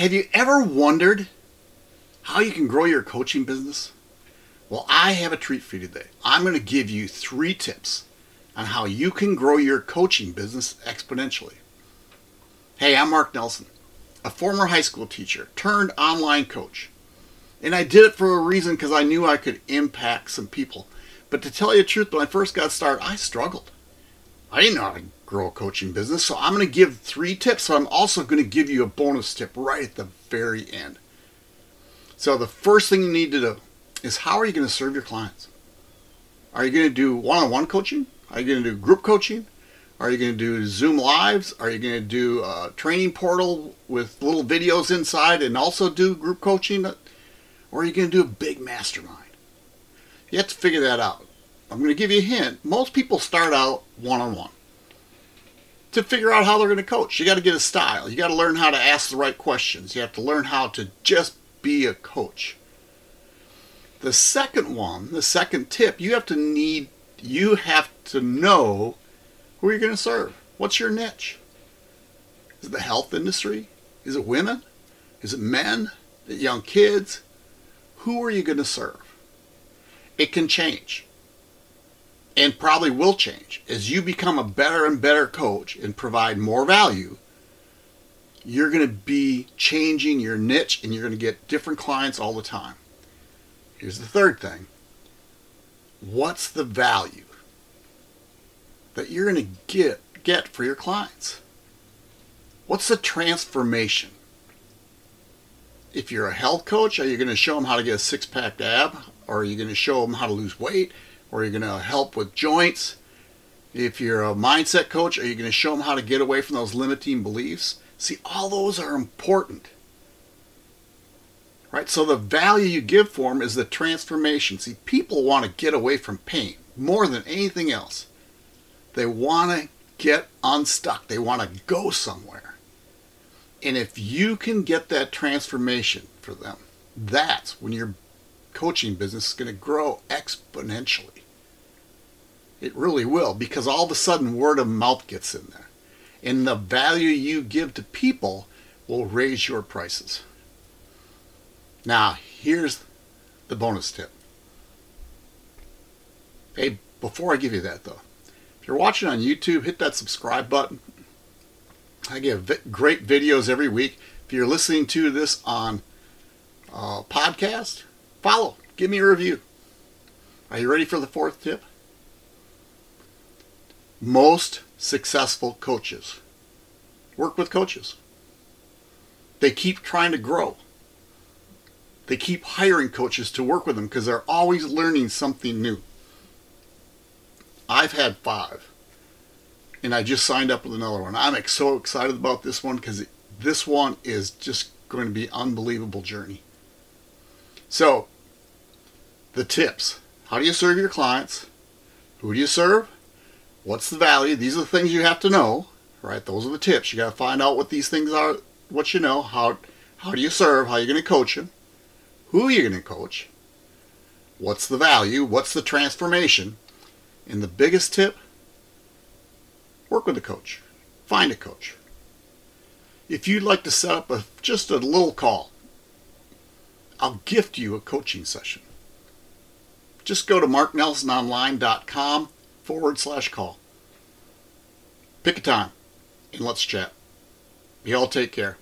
Have you ever wondered how you can grow your coaching business? Well, I have a treat for you today. I'm going to give you three tips on how you can grow your coaching business exponentially. Hey, I'm Mark Nelson, a former high school teacher turned online coach. And I did it for a reason because I knew I could impact some people. But to tell you the truth, when I first got started, I struggled. I didn't know how to grow a coaching business, so I'm going to give three tips. So I'm also going to give you a bonus tip right at the very end. So the first thing you need to do is how are you going to serve your clients? Are you going to do one-on-one coaching? Are you going to do group coaching? Are you going to do Zoom lives? Are you going to do a training portal with little videos inside and also do group coaching? Or are you going to do a big mastermind? You have to figure that out. I'm going to give you a hint. Most people start out one on one to figure out how they're going to coach. You got to get a style. You got to learn how to ask the right questions. You have to learn how to just be a coach. The second one, the second tip, you have to need you have to know who you're going to serve. What's your niche? Is it the health industry? Is it women? Is it men? It young kids? Who are you going to serve? It can change and probably will change. As you become a better and better coach and provide more value you're going to be changing your niche and you're going to get different clients all the time. Here's the third thing. What's the value that you're going to get get for your clients? What's the transformation? If you're a health coach are you going to show them how to get a six-pack ab? Or are you going to show them how to lose weight or are you going to help with joints? If you're a mindset coach, are you going to show them how to get away from those limiting beliefs? See, all those are important. Right? So the value you give for them is the transformation. See, people want to get away from pain more than anything else. They want to get unstuck. They want to go somewhere. And if you can get that transformation for them, that's when your coaching business is going to grow exponentially. It really will because all of a sudden word of mouth gets in there. And the value you give to people will raise your prices. Now, here's the bonus tip. Hey, before I give you that though, if you're watching on YouTube, hit that subscribe button. I give great videos every week. If you're listening to this on uh, podcast, follow, give me a review. Are you ready for the fourth tip? Most successful coaches work with coaches. They keep trying to grow. They keep hiring coaches to work with them because they're always learning something new. I've had five, and I just signed up with another one. I'm so excited about this one because this one is just going to be unbelievable journey. So, the tips. How do you serve your clients? Who do you serve? What's the value? These are the things you have to know, right? Those are the tips. You got to find out what these things are, what you know, how how do you serve, how you're going to coach them, who are you going to coach, what's the value, what's the transformation, and the biggest tip, work with a coach. Find a coach. If you'd like to set up a just a little call, I'll gift you a coaching session. Just go to marknelsononline.com forward slash call. Pick a time and let's chat. You all take care.